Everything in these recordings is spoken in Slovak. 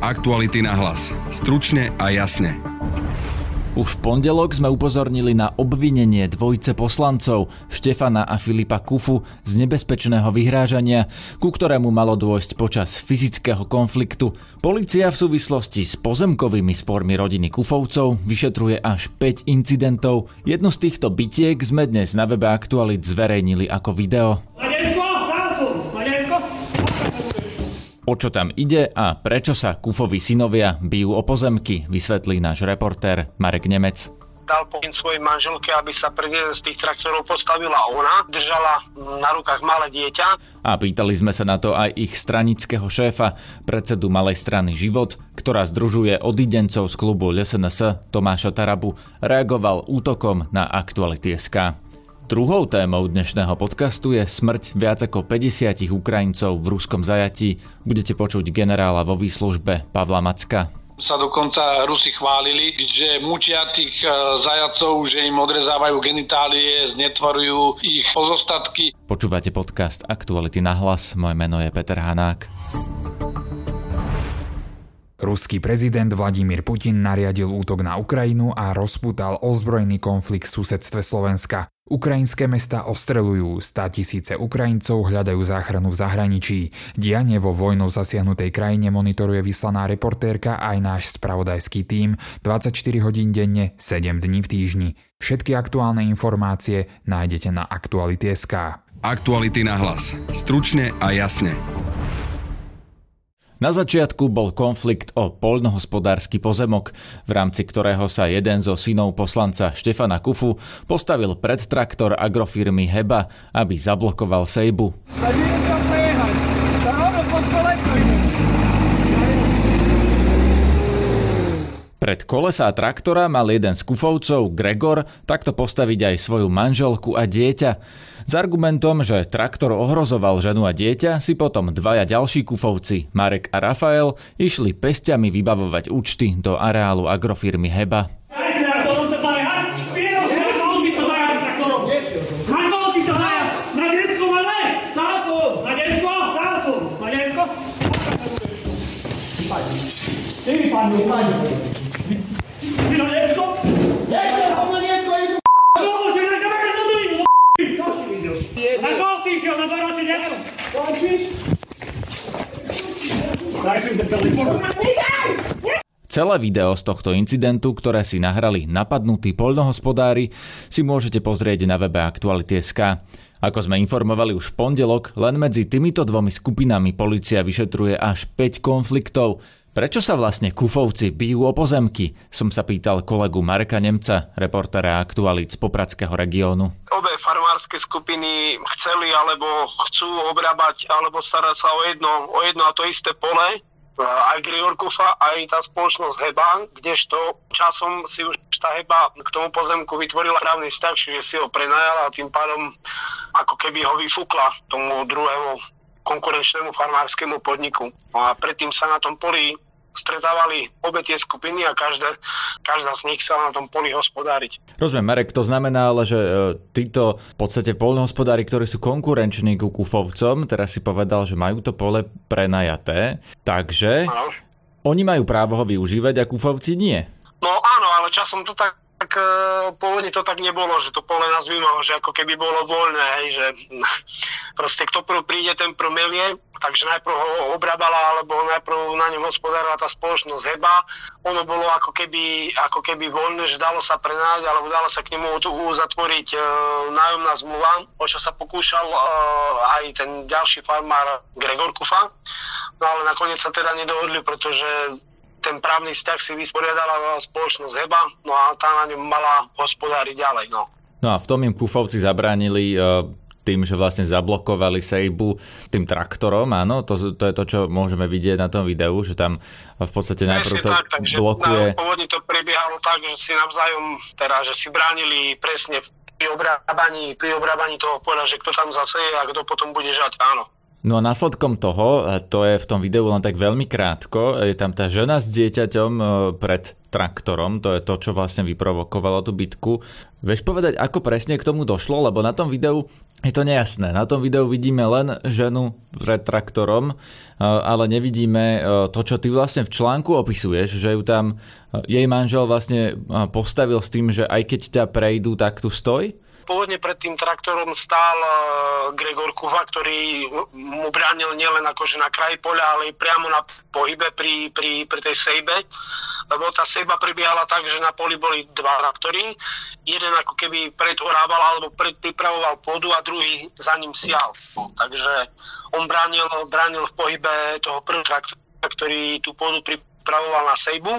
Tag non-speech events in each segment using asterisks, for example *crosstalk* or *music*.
Aktuality na hlas. Stručne a jasne. Už v pondelok sme upozornili na obvinenie dvojce poslancov Štefana a Filipa Kufu z nebezpečného vyhrážania, ku ktorému malo dôjsť počas fyzického konfliktu. Polícia v súvislosti s pozemkovými spormi rodiny Kufovcov vyšetruje až 5 incidentov. Jednu z týchto bitiek sme dnes na webe Aktualit zverejnili ako video. O čo tam ide a prečo sa Kufovi synovia bijú o pozemky, vysvetlí náš reportér Marek Nemec dal pokyn svojej manželke, aby sa pred jeden z tých traktorov postavila ona, držala na rukách malé dieťa. A pýtali sme sa na to aj ich stranického šéfa, predsedu Malej strany Život, ktorá združuje odidencov z klubu LSNS Tomáša Tarabu, reagoval útokom na Aktuality.sk. Druhou témou dnešného podcastu je smrť viac ako 50 Ukrajincov v ruskom zajatí. Budete počuť generála vo výslužbe Pavla Macka sa dokonca Rusi chválili, že mučia tých e, zajacov, že im odrezávajú genitálie, znetvorujú ich pozostatky. Počúvate podcast Aktuality na hlas, moje meno je Peter Hanák. Ruský prezident Vladimír Putin nariadil útok na Ukrajinu a rozputal ozbrojený konflikt v susedstve Slovenska. Ukrajinské mesta ostrelujú, stá tisíce Ukrajincov hľadajú záchranu v zahraničí. Dianie vo vojnou zasiahnutej krajine monitoruje vyslaná reportérka aj náš spravodajský tím 24 hodín denne, 7 dní v týždni. Všetky aktuálne informácie nájdete na Aktuality.sk. Aktuality na hlas. Stručne a jasne. Na začiatku bol konflikt o poľnohospodársky pozemok, v rámci ktorého sa jeden zo synov poslanca Štefana Kufu postavil pred traktor agrofirmy Heba, aby zablokoval sejbu. Pred kolesa traktora mal jeden z kufovcov, Gregor, takto postaviť aj svoju manželku a dieťa. S argumentom, že traktor ohrozoval ženu a dieťa, si potom dvaja ďalší kufovci, Marek a Rafael, išli pestiami vybavovať účty do areálu agrofirmy Heba. Ty Celé video z tohto incidentu, ktoré si nahrali napadnutí poľnohospodári, si môžete pozrieť na webe Aktuality.sk. Ako sme informovali už v pondelok, len medzi týmito dvomi skupinami policia vyšetruje až 5 konfliktov. Prečo sa vlastne kufovci bijú o pozemky? Som sa pýtal kolegu Mareka Nemca, reportéra aktualít z Popradského regiónu. Obe farmárske skupiny chceli alebo chcú obrábať alebo starať sa o jedno, o jedno a to isté pole, aj Grigor Kufa, aj tá spoločnosť Heba, kdežto časom si už tá Heba k tomu pozemku vytvorila právny vzťah, čiže si ho prenajala a tým pádom ako keby ho vyfúkla tomu druhému konkurenčnému farmárskému podniku. No a predtým sa na tom poli stretávali obe tie skupiny a každá, každá z nich sa na tom poli hospodáriť. Rozumiem, Marek, to znamená ale, že e, títo v podstate polnohospodári, ktorí sú konkurenční ku kufovcom, teraz si povedal, že majú to pole prenajaté, takže no. oni majú právo ho využívať a kufovci nie. No áno, ale časom to tak tak e, pôvodne to tak nebolo, že to pole nazvime ho, že ako keby bolo voľné, hej, že *laughs* proste kto prv príde, ten prv melie, takže najprv ho obrábala, alebo najprv na ňom hospodárala tá spoločnosť Heba. Ono bolo ako keby, ako keby voľné, že dalo sa prenáť, alebo dalo sa k nemu zatvoriť e, nájomná zmluva, o čo sa pokúšal e, aj ten ďalší farmár Gregor Kufa. No ale nakoniec sa teda nedohodli, pretože ten právny vzťah si vysporiadala spoločnosť Heba, no a tá na ňom mala hospodáriť ďalej. No. no a v tom im Kufovci zabránili uh, tým, že vlastne zablokovali sejbu tým traktorom, áno, to, to je to, čo môžeme vidieť na tom videu, že tam v podstate najprv to tak, takže blokuje. Pôvodne to prebiehalo tak, že si navzájom, teda, že si bránili presne pri obrábaní, pri obrábaní toho poľa, že kto tam zase je a kto potom bude žať, áno. No a následkom toho, to je v tom videu len tak veľmi krátko, je tam tá žena s dieťaťom e, pred traktorom, to je to, čo vlastne vyprovokovalo tú bitku. Vieš povedať, ako presne k tomu došlo? Lebo na tom videu je to nejasné. Na tom videu vidíme len ženu pred traktorom, ale nevidíme to, čo ty vlastne v článku opisuješ, že ju tam jej manžel vlastne postavil s tým, že aj keď ťa prejdú, tak tu stoj? Pôvodne pred tým traktorom stál uh, Gregor Kuva, ktorý mu bránil nielen akože na kraji poľa, ale i priamo na pohybe pri, pri, pri tej sejbe. Lebo tá sejba prebiehala tak, že na poli boli dva traktory. Jeden ako keby predorával alebo predpripravoval pôdu a druhý za ním sial. Takže on bránil, bránil v pohybe toho prvého traktora, ktorý tú pôdu pri, pripravoval na sejbu.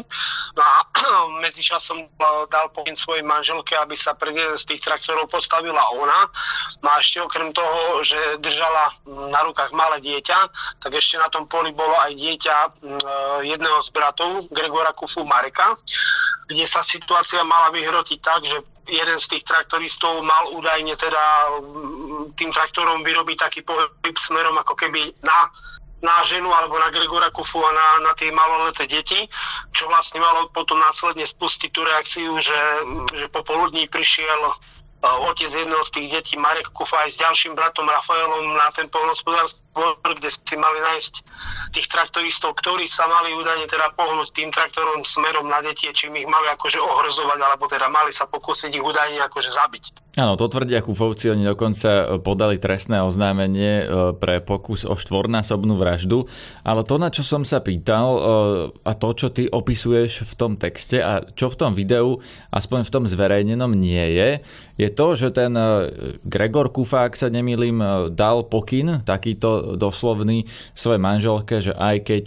No a *clears throat* medzičasom dal pokyn svojej manželke, aby sa pred jeden z tých traktorov postavila ona. No a ešte okrem toho, že držala na rukách malé dieťa, tak ešte na tom poli bolo aj dieťa e, jedného z bratov, Gregora Kufu Mareka, kde sa situácia mala vyhrotiť tak, že jeden z tých traktoristov mal údajne teda tým traktorom vyrobiť taký pohyb smerom ako keby na na ženu alebo na Gregora Kufu a na, na tie maloleté deti, čo vlastne malo potom následne spustiť tú reakciu, že, že popoludní prišiel otec jedného z tých detí, Marek Kufa, aj s ďalším bratom Rafaelom na ten polnospodársky kde si mali nájsť tých traktoristov, ktorí sa mali údajne teda pohnúť tým traktorom smerom na deti, či ich mali akože ohrozovať, alebo teda mali sa pokúsiť ich údajne akože zabiť. Áno, to tvrdia Kufovci, oni dokonca podali trestné oznámenie e, pre pokus o štvornásobnú vraždu, ale to, na čo som sa pýtal e, a to, čo ty opisuješ v tom texte a čo v tom videu, aspoň v tom zverejnenom nie je, je to, že ten e, Gregor Kufa, ak sa nemýlim, dal pokyn takýto doslovný svojej manželke, že aj keď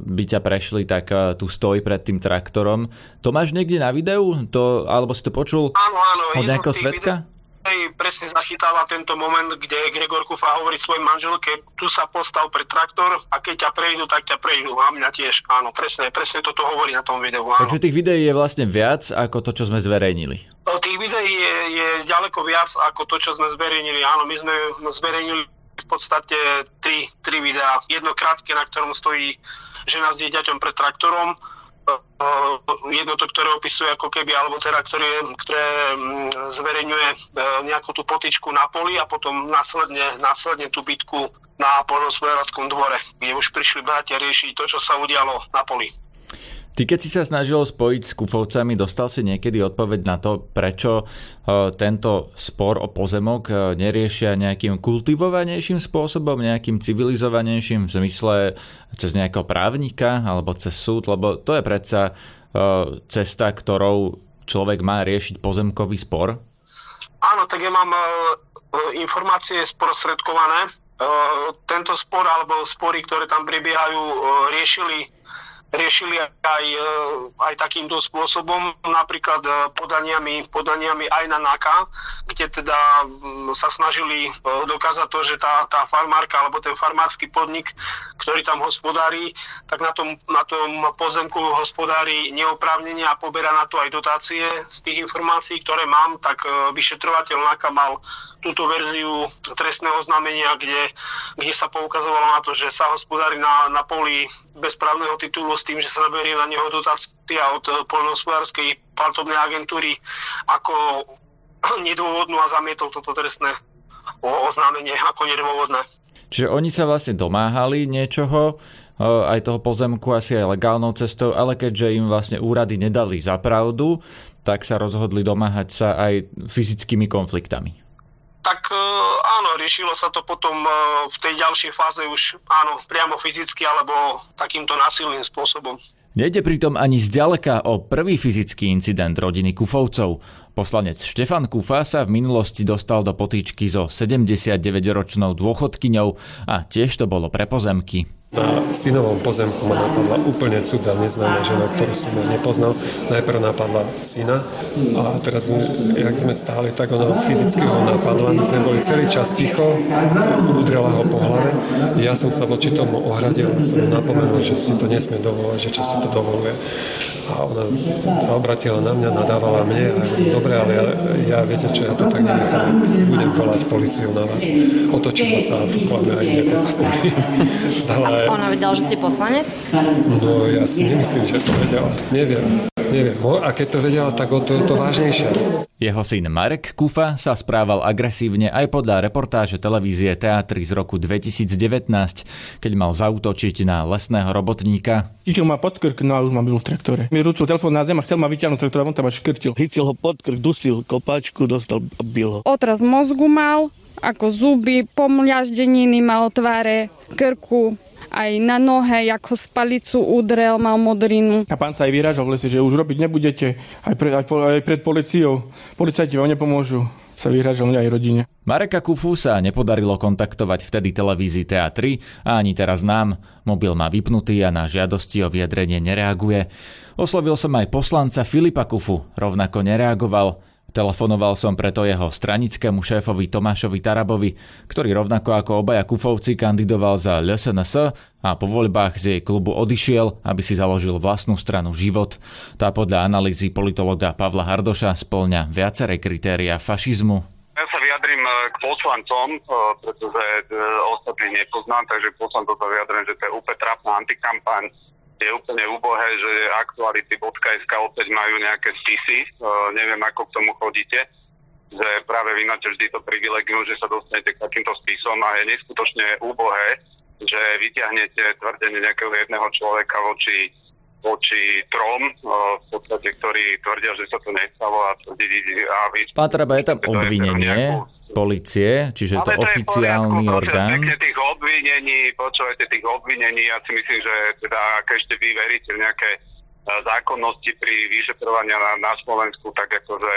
by ťa prešli, tak tu stojí pred tým traktorom. To máš niekde na videu? To, alebo si to počul áno, áno, od nejakého svetka? presne zachytáva tento moment, kde Gregor Kufa hovorí svojej manželke, tu sa postav pre traktor a keď ťa prejdú, tak ťa prejdú. A mňa tiež, áno, presne, presne toto hovorí na tom videu. Áno. Takže tých videí je vlastne viac ako to, čo sme zverejnili. Tých videí je, je ďaleko viac ako to, čo sme zverejnili. Áno, my sme zverejnili v podstate tri, tri videá. Jedno krátke, na ktorom stojí žena s dieťaťom pred traktorom, jedno to, ktoré opisuje ako keby, alebo teda, ktoré, ktoré mm, zverejňuje e, nejakú tú potičku na poli a potom následne, následne tú bitku na poľnohospodárskom dvore, kde už prišli bratia riešiť to, čo sa udialo na poli. Ty keď si sa snažil spojiť s Kufovcami, dostal si niekedy odpoveď na to, prečo e, tento spor o pozemok e, neriešia nejakým kultivovanejším spôsobom, nejakým civilizovanejším v zmysle cez nejakého právnika alebo cez súd, lebo to je predsa e, cesta, ktorou človek má riešiť pozemkový spor? Áno, tak ja mám informácie sprostredkované. Tento spor alebo spory, ktoré tam prebiehajú, riešili riešili aj, e, aj takýmto spôsobom, napríklad e, podaniami, podaniami aj na NAKA, kde teda sa snažili e, dokázať to, že tá, tá farmárka alebo ten farmársky podnik, ktorý tam hospodári, tak na tom, na tom pozemku hospodári neoprávnenie a poberá na to aj dotácie. Z tých informácií, ktoré mám, tak vyšetrovateľ NAKA mal túto verziu trestného oznámenia, kde, kde sa poukazovalo na to, že sa hospodári na, na poli bezprávneho titulu s tým, že sa naberie na neho dotácia od eh, poľnohospodárskej platobnej agentúry ako *clears throat* nedôvodnú a zamietol toto trestné oznámenie ako nedôvodné. Čiže oni sa vlastne domáhali niečoho, eh, aj toho pozemku asi aj legálnou cestou, ale keďže im vlastne úrady nedali za pravdu, tak sa rozhodli domáhať sa aj fyzickými konfliktami tak e, áno, riešilo sa to potom e, v tej ďalšej fáze už áno, priamo fyzicky alebo takýmto násilným spôsobom. Nejde pritom ani zďaleka o prvý fyzický incident rodiny Kufovcov. Poslanec Štefan Kufa sa v minulosti dostal do potýčky so 79-ročnou dôchodkyňou a tiež to bolo pre pozemky. Na synovom pozemku ma napadla úplne cudzá neznáma žena, ktorú som ja nepoznal. Najprv napadla syna a teraz, jak sme stáli, tak ona fyzicky ho napadla. My sme boli celý čas ticho, udrela ho po hlave. Ja som sa voči tomu ohradil som napomenul, že si to nesmie dovolať, že čo si to dovoluje. A ona sa obratila na mňa, nadávala mne a do dobre, ale ja, ja viete čo, ja to tak nenechám. Budem volať policiu na vás. Otočila sa a fúkla mi aj mne. A ona vedela, že ste poslanec? No ja si nemyslím, že to vedela. Neviem. Neviem, a keď to vedela, tak o to, to vážnejšia. Jeho syn Marek Kufa sa správal agresívne aj podľa reportáže televízie Teatry z roku 2019, keď mal zautočiť na lesného robotníka. Chytil ma pod krk, no a už ma byl v traktore. Mi ručil telefón na zem a chcel ma vyťahnuť z traktora, on tam až škrtil. Chytil ho pod krk, dusil kopáčku, dostal a bil ho. Otraz mozgu mal, ako zuby, pomľaždeniny mal tváre, krku, aj na nohe, ako spalicu udrel, mal modrinu. A pán sa aj vyražal v lese, že už robiť nebudete, aj, pre, aj, aj pred policiou. Policajti vám nepomôžu sa vyhražal mňa aj rodine. Mareka Kufu sa nepodarilo kontaktovať vtedy televízii TA3 a ani teraz nám. Mobil má vypnutý a na žiadosti o vyjadrenie nereaguje. Oslovil som aj poslanca Filipa Kufu, rovnako nereagoval. Telefonoval som preto jeho stranickému šéfovi Tomášovi Tarabovi, ktorý rovnako ako obaja Kufovci kandidoval za LSNS a po voľbách z jej klubu odišiel, aby si založil vlastnú stranu Život. Tá podľa analýzy politologa Pavla Hardoša spĺňa viaceré kritéria fašizmu. Ja sa vyjadrím e, k poslancom, e, pretože e, ostatných nepoznám, takže poslancom sa vyjadrím, že to je úplne trápna antikampaň je úplne úbohé, že aktuality.sk opäť majú nejaké spisy, uh, neviem ako k tomu chodíte, že práve vy máte vždy to privilegium, že sa dostanete k takýmto spisom a je neskutočne úbohé, že vyťahnete tvrdenie nejakého jedného človeka voči voči trom, v podstate, ktorí tvrdia, že sa to nestalo a, a vy... Pán Traba, je tam obvinenie, policie, čiže je to oficiálny poriadku, orgán. Pekne tých obvinení, počúvajte tých obvinení, ja si myslím, že teda ak ešte vy veríte v nejaké e, zákonnosti pri vyšetrovaní na, na Slovensku, tak akože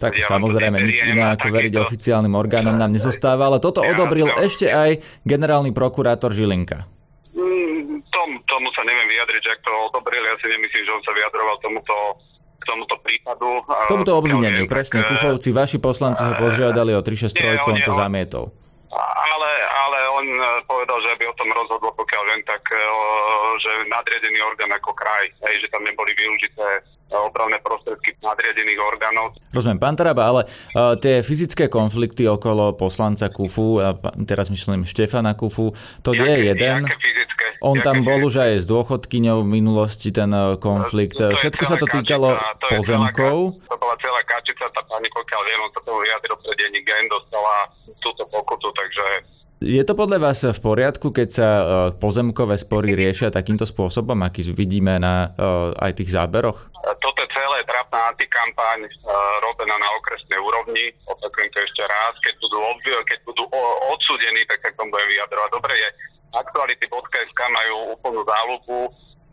tak ja samozrejme, nič iné ako veriť to... oficiálnym orgánom nám nezostáva, ale toto ja, odobril ja, ešte aj generálny prokurátor Žilinka. Mm, tom, tomu sa neviem vyjadriť, ak to odobril, ja si nemyslím, že on sa vyjadroval tomuto k tomuto prípadu. Tomuto obvineniu, presne. Tak, Kufovci, vaši poslanci ho požiadali o 363, on to zamietol. Ale, ale on e, povedal, že by o tom rozhodol, pokiaľ viem, tak e, že nadriadený orgán ako kraj, hej, že tam neboli využité opravné prostriedky nadriadených orgánov. Rozumiem, pán Taraba, ale uh, tie fyzické konflikty okolo poslanca Kufu, a teraz myslím Štefana Kufu, to nie je jeden. fyzické? On tam bol už aj s dôchodkyňou v minulosti ten konflikt. To Všetko sa to týkalo kačica, to pozemkov. Celá, to bola celá kačica, tá pani, pokiaľ viem, on sa tomu vyjadril pre denní gen, dostala túto pokutu, takže je to podľa vás v poriadku, keď sa pozemkové spory riešia takýmto spôsobom, aký vidíme na aj tých záberoch? Toto je celé trápna antikampaň robená na okresnej úrovni. Opakujem to ešte raz. Keď budú, keď budú odsudení, tak sa k tomu budem vyjadrovať. Dobre je, aktuality.sk majú úplnú záľubu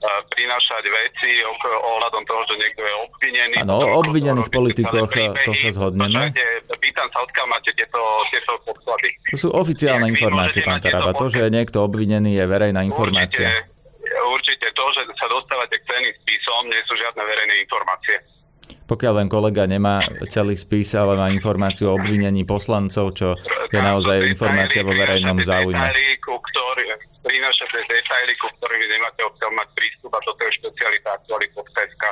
prinášať veci ohľadom toho, že niekto je obvinený. Áno, o obvinených politikoch to sa zhodneme. pýtam sa, odkiaľ máte tieto, tieto podklady. To sú oficiálne informácie, pán Taraba. To, že je niekto obvinený, je verejná informácia. Určite, určite to, že sa dostávate k ceným spisom, nie sú žiadne verejné informácie. Pokiaľ len kolega nemá celý spis, ale má informáciu o obvinení poslancov, čo je naozaj informácia vo verejnom záujme. Detaily, prinášate detaily, ku ktorým nemáte odkiaľ mať prístup a toto je špecialita aktuality.sk.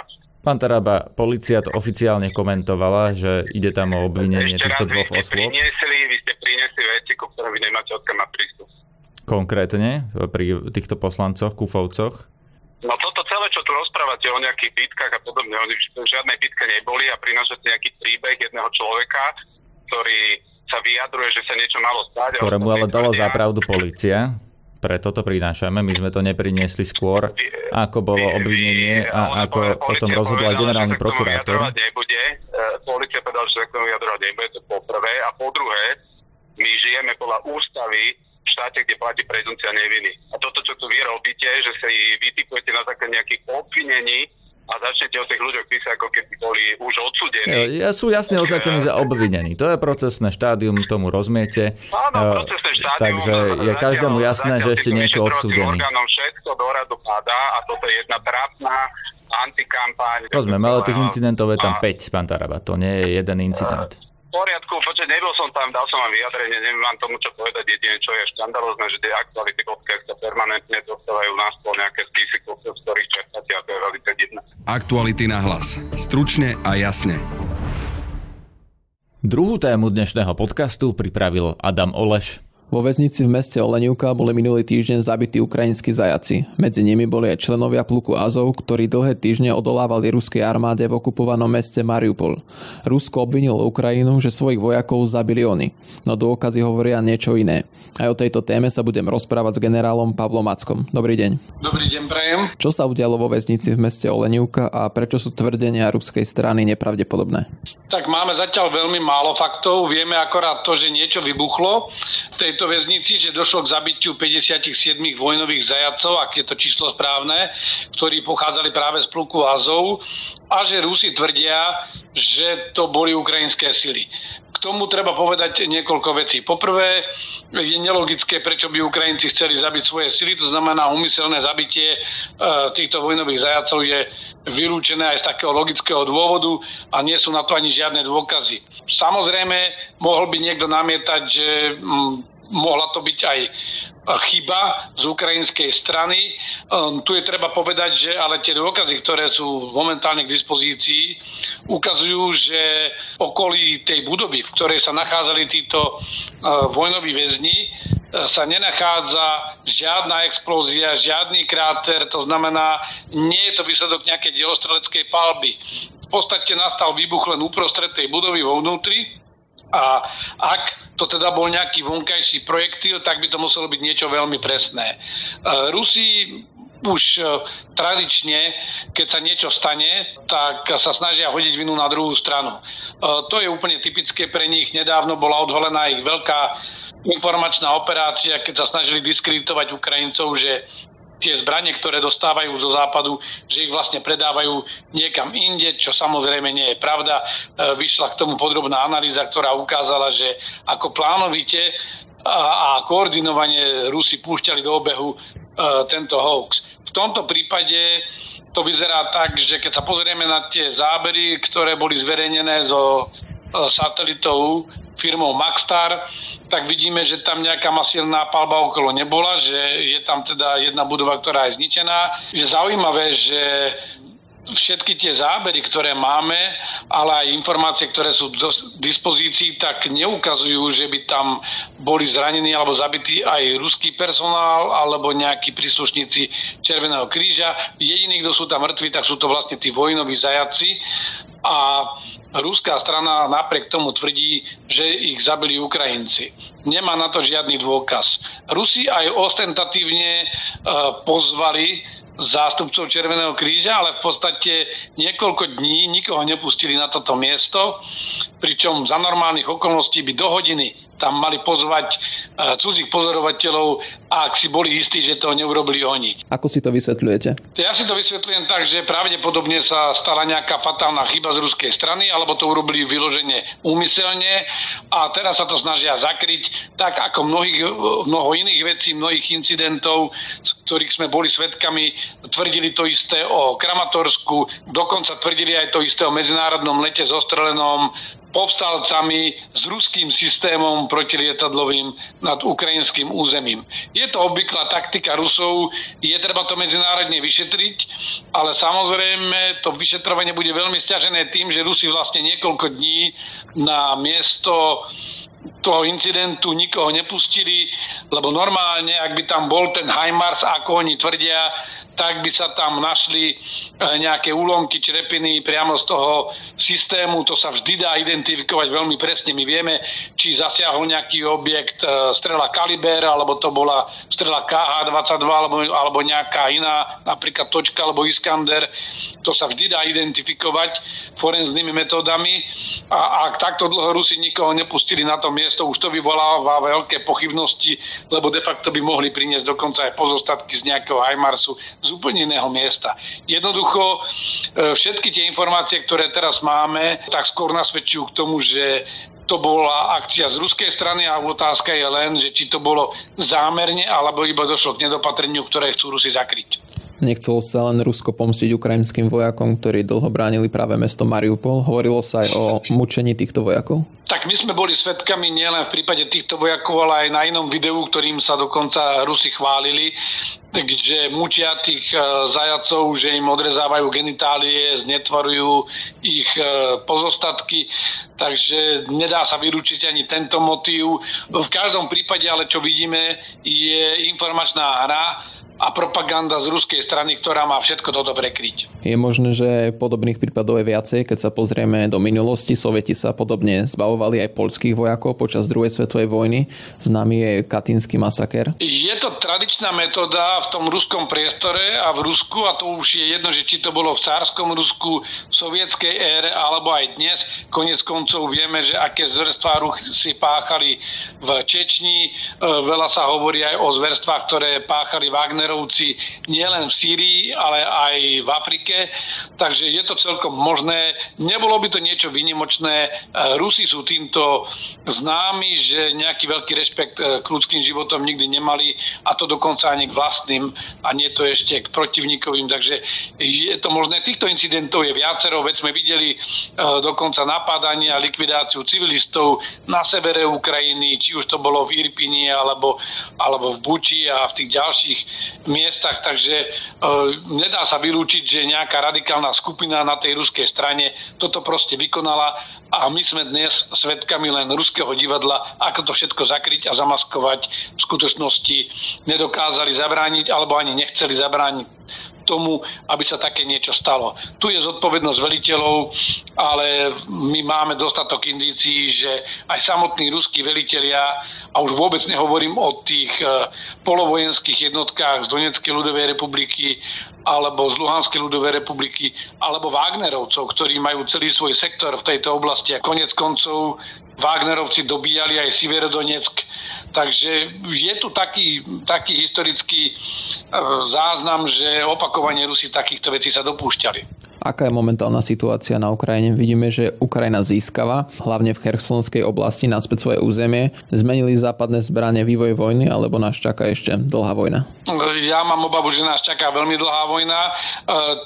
Pán Taraba, policia to oficiálne komentovala, že ide tam o obvinenie Ešte týchto dvoch osôb. Priniesli, vy ste priniesli veci, ku ktorým vy nemáte odkiaľ mať prístup. Konkrétne pri týchto poslancoch, kufovcoch? No toto celé, čo tu rozprávate o nejakých bitkách a podobne, oni v žiadnej bitke neboli a prinášate nejaký príbeh jedného človeka, ktorý sa vyjadruje, že sa niečo malo stať. Ktorému ale dalo zapravdu policia preto to prinášame. My sme to nepriniesli skôr, ako bolo obvinenie a ako o tom rozhodol aj generálny prokurátor. Nebude. E, policia povedala, že sa k tomu vyjadrovať nebude, to po prvé. A po druhé, my žijeme podľa ústavy v štáte, kde platí prezumcia neviny. A toto, čo tu vy robíte, že sa vytipujete na základe nejakých obvinení, a začnete o tých ľuďoch písať, ako keby boli už odsudení. Ja, sú jasne označení za obvinení. To je procesné štádium, tomu rozumiete. Áno, procesné štádium. Takže je každému jasné, že ešte nie sú odsudení. Orgánom všetko do radu padá a toto je jedna trápna antikampaň. Rozumiem, ale tých incidentov je tam 5, pán Taraba. To nie je jeden incident poriadku, počkaj, nebol som tam, dal som vám vyjadrenie, neviem vám tomu, čo povedať. Jedine, čo je škandalozne, že tie aktuality podcast sa permanentne dostávajú na stôl nejaké spisy, z ktorých čerpáte a to je veľmi divné. Aktuality na hlas. Stručne a jasne. Druhú tému dnešného podcastu pripravil Adam Oleš. Vo väznici v meste Olenivka boli minulý týždeň zabití ukrajinskí zajaci. Medzi nimi boli aj členovia pluku Azov, ktorí dlhé týždne odolávali ruskej armáde v okupovanom meste Mariupol. Rusko obvinilo Ukrajinu, že svojich vojakov zabili oni, no dôkazy hovoria niečo iné. Aj o tejto téme sa budem rozprávať s generálom Pavlom Mackom. Dobrý deň. Dobrý deň, prajem. Čo sa udialo vo väznici v meste Olenivka a prečo sú tvrdenia ruskej strany nepravdepodobné? Tak máme zatiaľ veľmi málo faktov. Vieme akorát to, že niečo vybuchlo v tejto väznici, že došlo k zabitiu 57 vojnových zajacov, ak je to číslo správne, ktorí pochádzali práve z pluku Azov a že Rusi tvrdia, že to boli ukrajinské sily tomu treba povedať niekoľko vecí. Poprvé, je nelogické, prečo by Ukrajinci chceli zabiť svoje sily, to znamená umyselné zabitie e, týchto vojnových zajacov je vylúčené aj z takého logického dôvodu a nie sú na to ani žiadne dôkazy. Samozrejme, mohol by niekto namietať, že mm, mohla to byť aj chyba z ukrajinskej strany. Ehm, tu je treba povedať, že ale tie dôkazy, ktoré sú momentálne k dispozícii, ukazujú, že okolí tej budovy, v ktorej sa nachádzali títo ehm, vojnoví väzni, ehm, sa nenachádza žiadna explózia, žiadny kráter, to znamená, nie je to výsledok nejakej dielostreleckej palby. V podstate nastal výbuch len uprostred tej budovy vo vnútri a ak to teda bol nejaký vonkajší projektil, tak by to muselo byť niečo veľmi presné. E, Rusi už e, tradične, keď sa niečo stane, tak sa snažia hodiť vinu na druhú stranu. E, to je úplne typické pre nich. Nedávno bola odholená ich veľká informačná operácia, keď sa snažili diskreditovať Ukrajincov, že tie zbranie, ktoré dostávajú zo západu, že ich vlastne predávajú niekam inde, čo samozrejme nie je pravda. E, vyšla k tomu podrobná analýza, ktorá ukázala, že ako plánovite a koordinovanie Rusi púšťali do obehu e, tento hoax. V tomto prípade to vyzerá tak, že keď sa pozrieme na tie zábery, ktoré boli zverejnené zo satelitov firmou Maxstar, tak vidíme, že tam nejaká masívna palba okolo nebola, že je tam teda jedna budova, ktorá je zničená. Je zaujímavé, že všetky tie zábery, ktoré máme, ale aj informácie, ktoré sú v dispozícii, tak neukazujú, že by tam boli zranení alebo zabití aj ruský personál alebo nejakí príslušníci Červeného kríža. Jediní, kto sú tam mŕtvi, tak sú to vlastne tí vojnoví zajaci. A ruská strana napriek tomu tvrdí, že ich zabili Ukrajinci. Nemá na to žiadny dôkaz. Rusi aj ostentatívne e, pozvali zástupcov Červeného kríža, ale v podstate niekoľko dní nikoho nepustili na toto miesto, pričom za normálnych okolností by do hodiny tam mali pozvať e, cudzích pozorovateľov, ak si boli istí, že to neurobili oni. Ako si to vysvetľujete? Ja si to vysvetľujem tak, že pravdepodobne sa stala nejaká fatálna chyba z ruskej strany, alebo to urobili vyloženie úmyselne a teraz sa to snažia zakryť, tak ako mnohých, mnoho iných vecí, mnohých incidentov, z ktorých sme boli svetkami, tvrdili to isté o Kramatorsku, dokonca tvrdili aj to isté o medzinárodnom lete zostrelenom povstalcami s ruským systémom protilietadlovým nad ukrajinským územím. Je to obvyklá taktika Rusov, je treba to medzinárodne vyšetriť, ale samozrejme to vyšetrovanie bude veľmi stiažené tým, že Rusi vlastne niekoľko dní na miesto toho incidentu nikoho nepustili, lebo normálne, ak by tam bol ten HIMARS, ako oni tvrdia, tak by sa tam našli e, nejaké úlomky črepiny priamo z toho systému. To sa vždy dá identifikovať veľmi presne. My vieme, či zasiahol nejaký objekt e, strela Kaliber, alebo to bola strela KH-22, alebo, alebo nejaká iná, napríklad Točka alebo Iskander. To sa vždy dá identifikovať forenznými metódami. A ak takto dlho Rusi nikoho nepustili na to miesto, už to vyvoláva veľké pochybnosti, lebo de facto by mohli priniesť dokonca aj pozostatky z nejakého HIMARSu z úplne iného miesta. Jednoducho e, všetky tie informácie, ktoré teraz máme, tak skôr nasvedčujú k tomu, že to bola akcia z ruskej strany a otázka je len, že či to bolo zámerne alebo iba došlo k nedopatreniu, ktoré chcú Rusi zakryť. Nechcelo sa len Rusko pomstiť ukrajinským vojakom, ktorí dlho bránili práve mesto Mariupol. Hovorilo sa aj o mučení týchto vojakov? Tak my sme boli svetkami nielen v prípade týchto vojakov, ale aj na inom videu, ktorým sa dokonca Rusi chválili, kde mučia tých e, zajacov, že im odrezávajú genitálie, znetvarujú ich e, pozostatky, takže nedá sa vylúčiť ani tento motív. V každom prípade ale čo vidíme je informačná hra, a propaganda z ruskej strany, ktorá má všetko toto prekryť. Je možné, že podobných prípadov je viacej, keď sa pozrieme do minulosti. Sovieti sa podobne zbavovali aj polských vojakov počas druhej svetovej vojny. Známy je Katínsky masaker. Je to tradičná metóda v tom ruskom priestore a v Rusku a to už je jedno, že či to bolo v cárskom Rusku, v sovietskej ére alebo aj dnes. Konec koncov vieme, že aké zverstvá si páchali v Čečni. E, veľa sa hovorí aj o zverstvách, ktoré páchali Wagner Wagnerovci nielen v Sýrii, ale aj v Afrike, takže je to celkom možné. Nebolo by to niečo vynimočné. E, Rusi sú týmto známi, že nejaký veľký rešpekt e, k ľudským životom nikdy nemali a to dokonca ani k vlastným a nie to ešte k protivníkovým, takže je to možné. Týchto incidentov je viacero, veď sme videli e, dokonca napádanie a likvidáciu civilistov na severe Ukrajiny, či už to bolo v Irpini alebo, alebo v Buči a v tých ďalších miestach, takže e, nedá sa vylúčiť, že nejaká radikálna skupina na tej ruskej strane toto proste vykonala a my sme dnes svetkami len ruského divadla, ako to všetko zakryť a zamaskovať v skutočnosti nedokázali zabrániť alebo ani nechceli zabrániť tomu, aby sa také niečo stalo. Tu je zodpovednosť veliteľov, ale my máme dostatok indícií, že aj samotní ruskí velitelia, a už vôbec nehovorím o tých e, polovojenských jednotkách z Donetskej ľudovej republiky alebo z Luhanskej ľudovej republiky, alebo Wagnerovcov, ktorí majú celý svoj sektor v tejto oblasti. A konec koncov Wagnerovci dobíjali aj Siverodonetsk. Takže je tu taký, taký historický e, záznam, že opakovane Rusi takýchto vecí sa dopúšťali. Aká je momentálna situácia na Ukrajine? Vidíme, že Ukrajina získava, hlavne v Chersonskej oblasti, naspäť svoje územie. Zmenili západné zbranie vývoj vojny, alebo nás čaká ešte dlhá vojna? Ja mám obavu, že nás čaká veľmi dlhá vojna. E,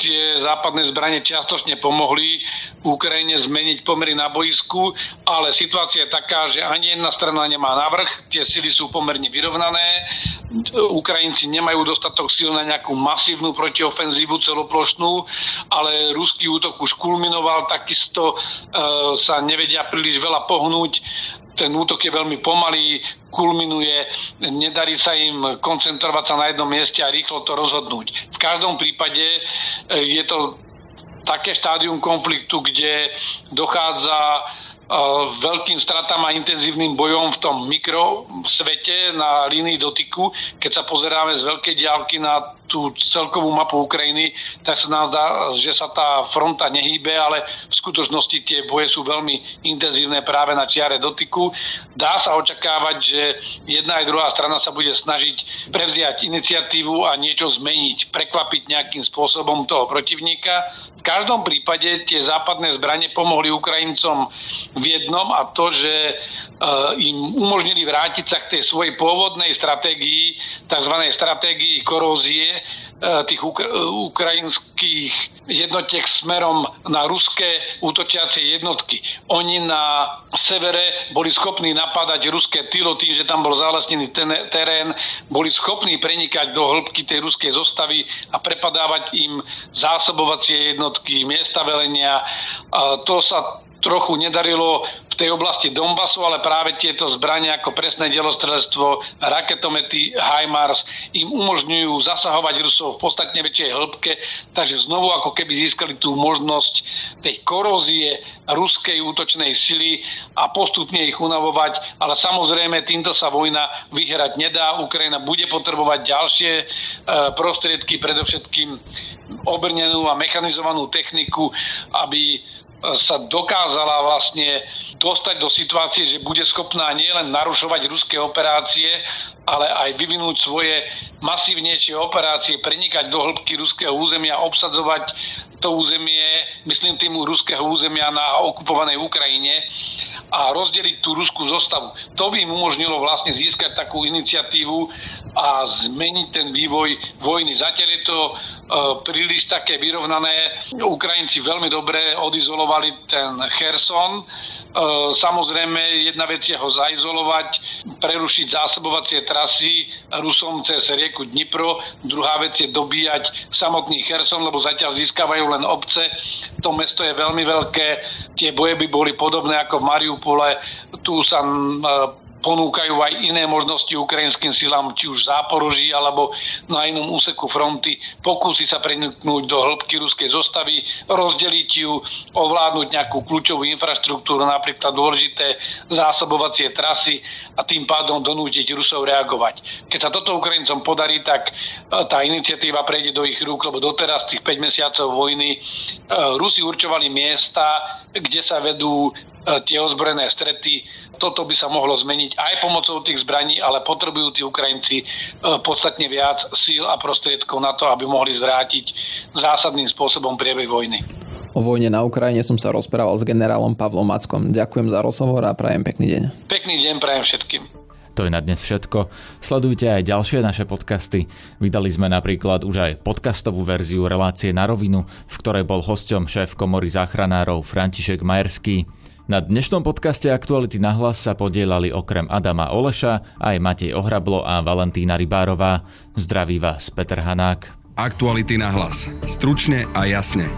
tie západné zbranie čiastočne pomohli Ukrajine zmeniť pomery na boisku, ale situácia je taká, že ani jedna strana nemá navrh, tie sily sú pomerne vyrovnané. Ukrajinci nemajú dostatok síl na nejakú masívnu protiofenzívu celoplošnú, ale ruský útok už kulminoval, takisto e, sa nevedia príliš veľa pohnúť. Ten útok je veľmi pomalý, kulminuje, nedarí sa im koncentrovať sa na jednom mieste a rýchlo to rozhodnúť. V každom prípade e, je to také štádium konfliktu, kde dochádza veľkým stratám a intenzívnym bojom v tom mikrosvete na línii dotyku. Keď sa pozeráme z veľkej diálky na tú celkovú mapu Ukrajiny, tak sa nám zdá, že sa tá fronta nehýbe, ale v skutočnosti tie boje sú veľmi intenzívne práve na čiare dotyku. Dá sa očakávať, že jedna aj druhá strana sa bude snažiť prevziať iniciatívu a niečo zmeniť, prekvapiť nejakým spôsobom toho protivníka. V každom prípade tie západné zbranie pomohli Ukrajincom v jednom a to, že e, im umožnili vrátiť sa k tej svojej pôvodnej stratégii, tzv. stratégii korózie, E, tých ukrajinských jednotiek smerom na ruské útočiacie jednotky. Oni na severe boli schopní napádať ruské tylo tým, že tam bol zalesnený terén, boli schopní prenikať do hĺbky tej ruskej zostavy a prepadávať im zásobovacie jednotky, miesta velenia. To sa trochu nedarilo v tej oblasti Donbasu, ale práve tieto zbrania ako presné delostrelectvo, raketomety HIMARS im umožňujú zasahovať Rusov v podstatne väčšej hĺbke, takže znovu ako keby získali tú možnosť tej korózie ruskej útočnej sily a postupne ich unavovať, ale samozrejme týmto sa vojna vyhrať nedá. Ukrajina bude potrebovať ďalšie e, prostriedky, predovšetkým obrnenú a mechanizovanú techniku, aby sa dokázala vlastne dostať do situácie, že bude schopná nielen narušovať ruské operácie, ale aj vyvinúť svoje masívnejšie operácie, prenikať do hĺbky ruského územia, obsadzovať to územie myslím tým ruského územia na okupovanej Ukrajine a rozdeliť tú ruskú zostavu. To by im umožnilo vlastne získať takú iniciatívu a zmeniť ten vývoj vojny. Zatiaľ je to e, príliš také vyrovnané. Ukrajinci veľmi dobre odizolovali ten Kherson. E, samozrejme, jedna vec je ho zaizolovať, prerušiť zásobovacie trasy Rusom cez rieku Dnipro. Druhá vec je dobíjať samotný Kherson, lebo zatiaľ získavajú len obce. To mesto je veľmi veľké. Tie boje by boli podobné ako v Mariupole. Tu sa ponúkajú aj iné možnosti ukrajinským silám, či už v Záporoží alebo na inom úseku fronty. Pokúsi sa preniknúť do hĺbky ruskej zostavy, rozdeliť ju, ovládnuť nejakú kľúčovú infraštruktúru, napríklad dôležité zásobovacie trasy a tým pádom donútiť Rusov reagovať. Keď sa toto Ukrajincom podarí, tak e, tá iniciatíva prejde do ich rúk, lebo doteraz tých 5 mesiacov vojny e, Rusi určovali miesta, kde sa vedú tie ozbrojené strety. Toto by sa mohlo zmeniť aj pomocou tých zbraní, ale potrebujú tí Ukrajinci e, podstatne viac síl a prostriedkov na to, aby mohli zvrátiť zásadným spôsobom priebeh vojny. O vojne na Ukrajine som sa rozprával s generálom Pavlom Mackom. Ďakujem za rozhovor a prajem pekný deň. Pekný deň prajem všetkým. To je na dnes všetko. Sledujte aj ďalšie naše podcasty. Vydali sme napríklad už aj podcastovú verziu relácie na rovinu, v ktorej bol hosťom šéf komory záchranárov František Majerský. Na dnešnom podcaste Aktuality na hlas sa podielali okrem Adama Oleša aj Matej Ohrablo a Valentína Rybárová. Zdraví vás Peter Hanák. Aktuality na hlas. Stručne a jasne.